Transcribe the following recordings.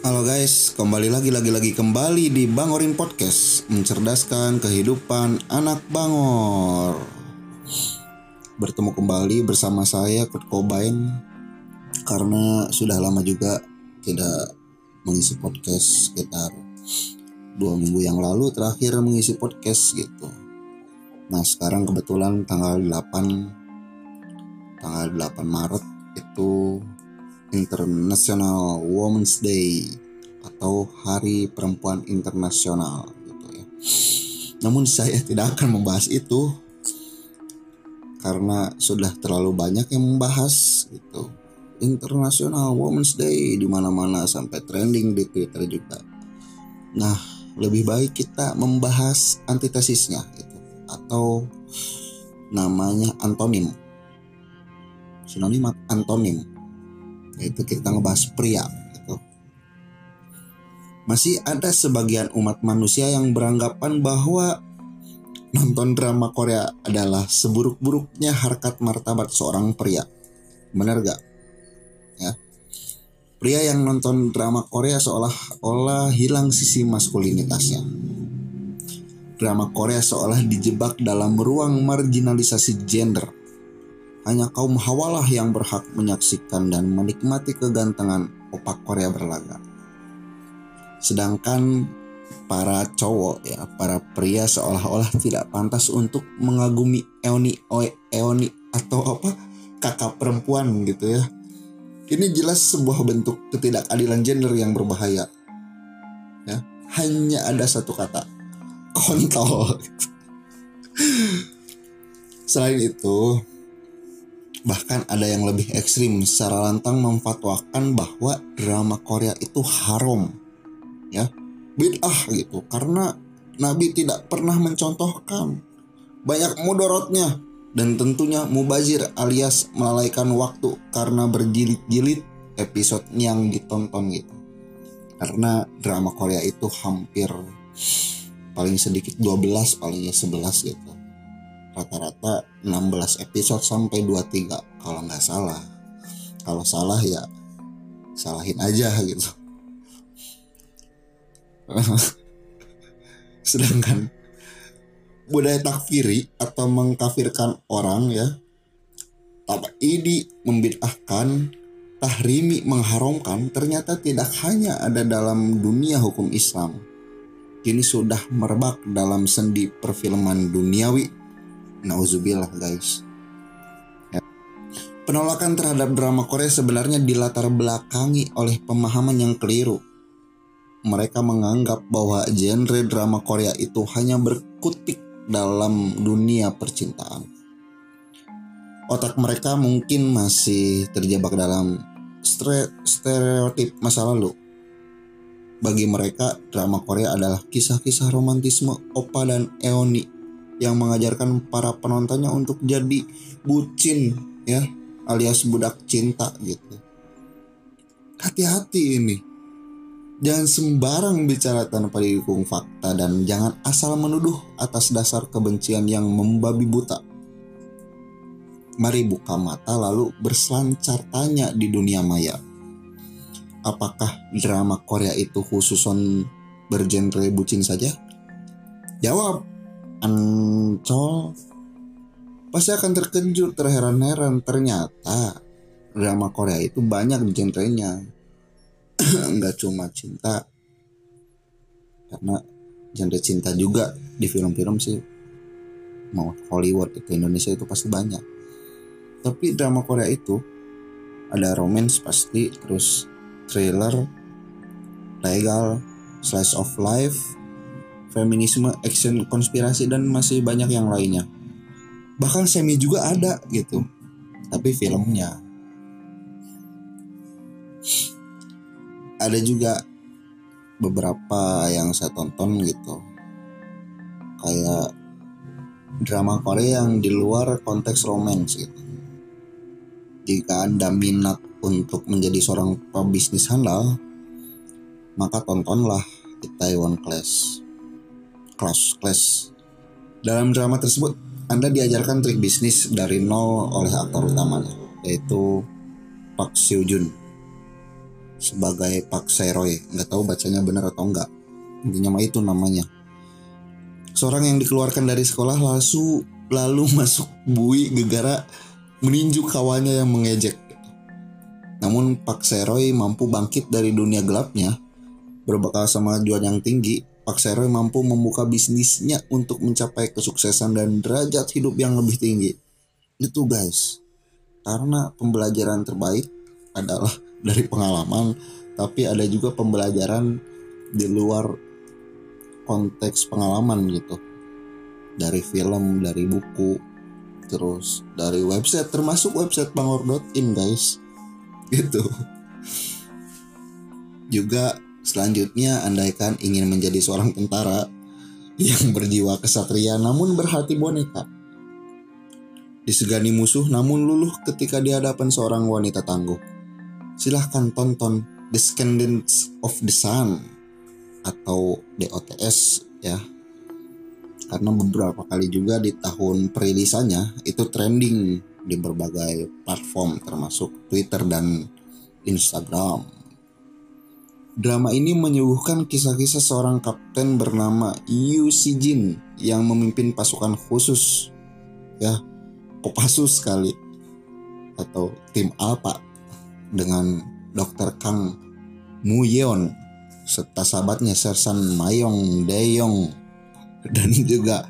Halo guys, kembali lagi lagi lagi kembali di Bangorin Podcast, mencerdaskan kehidupan anak Bangor. Bertemu kembali bersama saya Kurt Cobain karena sudah lama juga tidak mengisi podcast sekitar dua minggu yang lalu terakhir mengisi podcast gitu. Nah sekarang kebetulan tanggal 8 tanggal 8 Maret itu International Women's Day atau Hari Perempuan Internasional gitu ya. Namun saya tidak akan membahas itu karena sudah terlalu banyak yang membahas gitu. International Women's Day di mana-mana sampai trending di Twitter juga. Nah, lebih baik kita membahas antitesisnya gitu atau namanya antonim. Sinonim antonim yaitu kita ngebahas pria gitu. Masih ada sebagian umat manusia yang beranggapan bahwa nonton drama Korea adalah seburuk-buruknya harkat martabat seorang pria. Benar gak? Ya. Pria yang nonton drama Korea seolah-olah hilang sisi maskulinitasnya. Drama Korea seolah dijebak dalam ruang marginalisasi gender hanya kaum hawalah yang berhak menyaksikan dan menikmati kegantengan opak Korea berlaga. Sedangkan para cowok ya, para pria seolah-olah tidak pantas untuk mengagumi Eoni Oe, Eoni atau apa kakak perempuan gitu ya. Ini jelas sebuah bentuk ketidakadilan gender yang berbahaya. Ya, hanya ada satu kata, kontol. Selain itu, Bahkan ada yang lebih ekstrim secara lantang memfatwakan bahwa drama Korea itu haram. Ya, bid'ah gitu karena Nabi tidak pernah mencontohkan banyak mudorotnya dan tentunya mubazir alias melalaikan waktu karena berjilid-jilid episode yang ditonton gitu. Karena drama Korea itu hampir paling sedikit 12 palingnya 11 gitu rata-rata 16 episode sampai 23 kalau nggak salah. Kalau salah ya salahin aja gitu. Sedangkan budaya takfiri atau mengkafirkan orang ya ini membid'ahkan tahrimi mengharamkan ternyata tidak hanya ada dalam dunia hukum Islam. Kini sudah merebak dalam sendi perfilman duniawi Nauzubillah guys. Ya. Penolakan terhadap drama Korea sebenarnya dilatar belakangi oleh pemahaman yang keliru. Mereka menganggap bahwa genre drama Korea itu hanya berkutik dalam dunia percintaan. Otak mereka mungkin masih terjebak dalam stereotip masa lalu. Bagi mereka, drama Korea adalah kisah-kisah romantisme Opa dan Eoni yang mengajarkan para penontonnya untuk jadi bucin ya alias budak cinta gitu. Hati-hati ini. Jangan sembarang bicara tanpa didukung fakta dan jangan asal menuduh atas dasar kebencian yang membabi buta. Mari buka mata lalu berselancar tanya di dunia maya. Apakah drama Korea itu khususon bergenre bucin saja? Jawab Ancol? Pasti akan terkejut terheran-heran. Ternyata drama Korea itu banyak genrenya nggak cuma cinta. Karena genre cinta juga di film-film sih. Mau Hollywood itu Indonesia itu pasti banyak. Tapi drama Korea itu ada romance pasti. Terus thriller legal slice of life feminisme, action konspirasi dan masih banyak yang lainnya. Bahkan semi juga ada gitu. Tapi filmnya ada juga beberapa yang saya tonton gitu. Kayak drama Korea yang di luar konteks romance gitu. Jika Anda minat untuk menjadi seorang pebisnis handal, maka tontonlah di Taiwan Class Class Class. Dalam drama tersebut, Anda diajarkan trik bisnis dari nol oleh aktor utamanya, yaitu Park Seo Joon. sebagai Pak Seroy nggak tahu bacanya benar atau enggak intinya mah itu namanya seorang yang dikeluarkan dari sekolah lalu lalu masuk bui gegara meninju kawannya yang mengejek namun Pak Seroy mampu bangkit dari dunia gelapnya berbekal sama juan yang tinggi Pak Seroy mampu membuka bisnisnya untuk mencapai kesuksesan dan derajat hidup yang lebih tinggi. Itu guys. Karena pembelajaran terbaik adalah dari pengalaman tapi ada juga pembelajaran di luar konteks pengalaman gitu. Dari film dari buku terus dari website termasuk website bangor.in guys. Gitu. Juga selanjutnya andaikan ingin menjadi seorang tentara yang berjiwa kesatria namun berhati boneka. Disegani musuh namun luluh ketika di hadapan seorang wanita tangguh. Silahkan tonton Descendants of the Sun atau DOTS ya. Karena beberapa kali juga di tahun perilisannya itu trending di berbagai platform termasuk Twitter dan Instagram. Drama ini menyuguhkan kisah-kisah seorang kapten bernama Yu Jin yang memimpin pasukan khusus. Ya Kopassus sekali atau tim Alpha dengan Dr. Kang Muyeon serta sahabatnya Sersan Mayong Deyong dan juga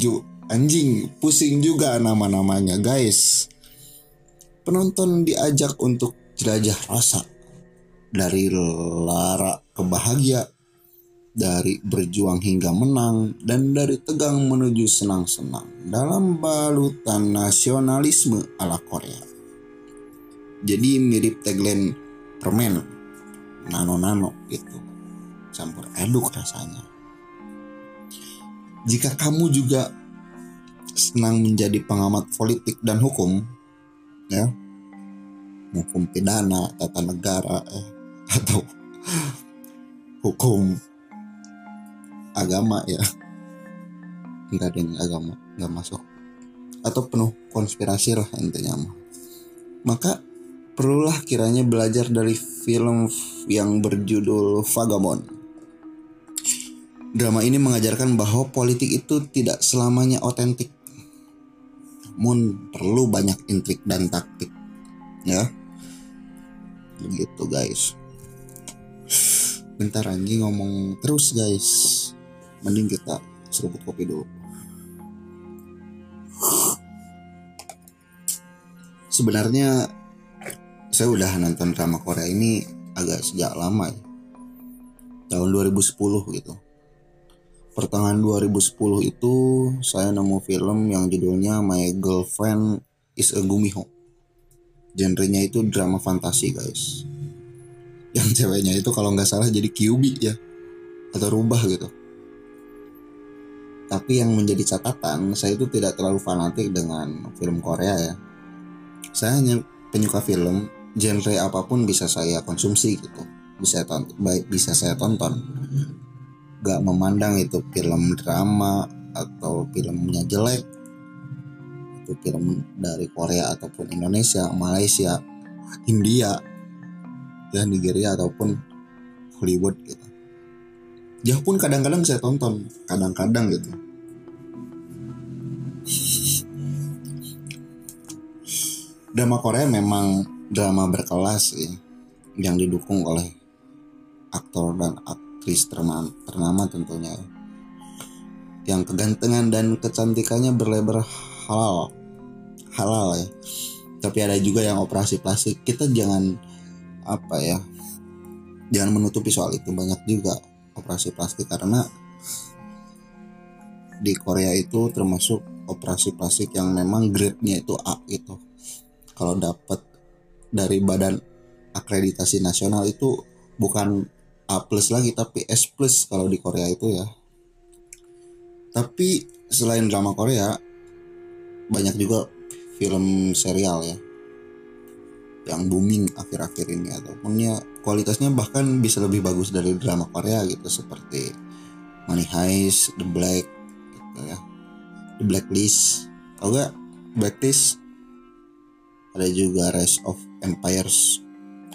Ju anjing pusing juga nama-namanya guys. Penonton diajak untuk jelajah rasa dari lara ke bahagia dari berjuang hingga menang dan dari tegang menuju senang-senang dalam balutan nasionalisme ala Korea. Jadi mirip tagline permen nano-nano gitu. Campur aduk rasanya. Jika kamu juga senang menjadi pengamat politik dan hukum ya hukum pidana tata negara eh, atau hukum agama ya enggak ada yang agama nggak masuk atau penuh konspirasi lah intinya maka perlulah kiranya belajar dari film yang berjudul Vagabond. Drama ini mengajarkan bahwa politik itu tidak selamanya otentik. Namun perlu banyak intrik dan taktik. Ya. Begitu guys. Bentar anjing ngomong terus guys. Mending kita seruput kopi dulu. Sebenarnya saya udah nonton drama Korea ini agak sejak lama ya. Tahun 2010 gitu. Pertengahan 2010 itu saya nemu film yang judulnya My Girlfriend is a Gumiho. Genrenya itu drama fantasi guys. Yang ceweknya itu kalau nggak salah jadi Kyubi ya. Atau rubah gitu. Tapi yang menjadi catatan, saya itu tidak terlalu fanatik dengan film Korea ya. Saya hanya penyuka film genre apa pun bisa saya konsumsi gitu bisa tonton baik bisa saya tonton gak memandang itu film drama atau filmnya jelek itu film dari Korea ataupun Indonesia Malaysia India ya Nigeria ataupun Hollywood gitu. Jauh pun kadang-kadang saya tonton kadang-kadang gitu. Drama Korea memang drama berkelas ya, yang didukung oleh aktor dan aktris ternama, ternama tentunya ya. yang kegantengan dan kecantikannya berlebar halal halal ya. Tapi ada juga yang operasi plastik. Kita jangan apa ya jangan menutupi soal itu banyak juga operasi plastik karena di Korea itu termasuk operasi plastik yang memang grade-nya itu A gitu kalau dapat dari badan akreditasi nasional itu bukan A plus lagi tapi S plus kalau di Korea itu ya. Tapi selain drama Korea banyak juga film serial ya yang booming akhir-akhir ini ataupun ya kualitasnya bahkan bisa lebih bagus dari drama Korea gitu seperti Money Heist, The Black gitu ya. The Blacklist. Tau gak Blacklist ada juga Rise of Empires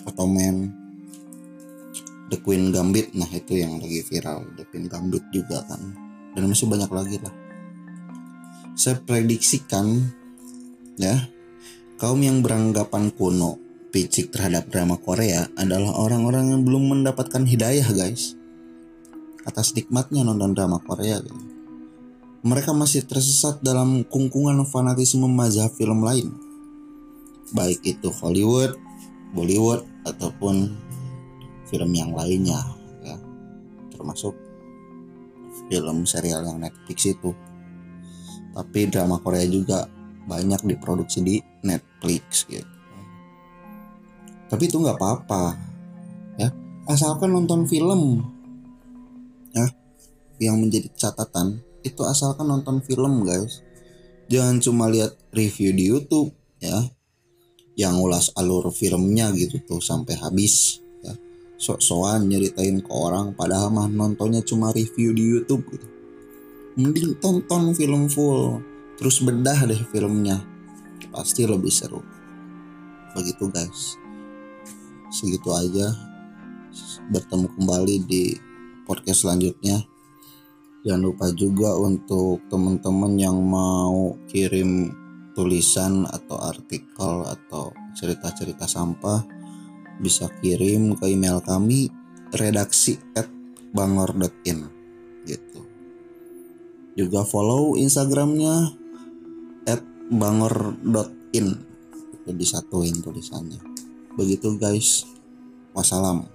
Ottoman The Queen Gambit nah itu yang lagi viral The Queen Gambit juga kan dan masih banyak lagi lah saya prediksikan ya kaum yang beranggapan kuno picik terhadap drama Korea adalah orang-orang yang belum mendapatkan hidayah guys. Atas nikmatnya nonton drama Korea mereka masih tersesat dalam kungkungan fanatisme mazhab film lain. Baik itu Hollywood, Bollywood ataupun film yang lainnya ya. Termasuk film serial yang Netflix itu. Tapi drama Korea juga banyak diproduksi di Netflix gitu tapi itu nggak apa-apa ya asalkan nonton film ya yang menjadi catatan itu asalkan nonton film guys jangan cuma lihat review di YouTube ya yang ulas alur filmnya gitu tuh sampai habis sok-sokan nyeritain ke orang padahal mah nontonnya cuma review di YouTube gitu. Mending tonton film full terus bedah deh filmnya. Pasti lebih seru. Begitu guys. Segitu aja. Bertemu kembali di podcast selanjutnya. Jangan lupa juga untuk teman-teman yang mau kirim tulisan atau artikel atau cerita-cerita sampah bisa kirim ke email kami redaksi at bangor.in gitu juga follow instagramnya bangor.in itu disatuin tulisannya. Begitu guys. Wassalam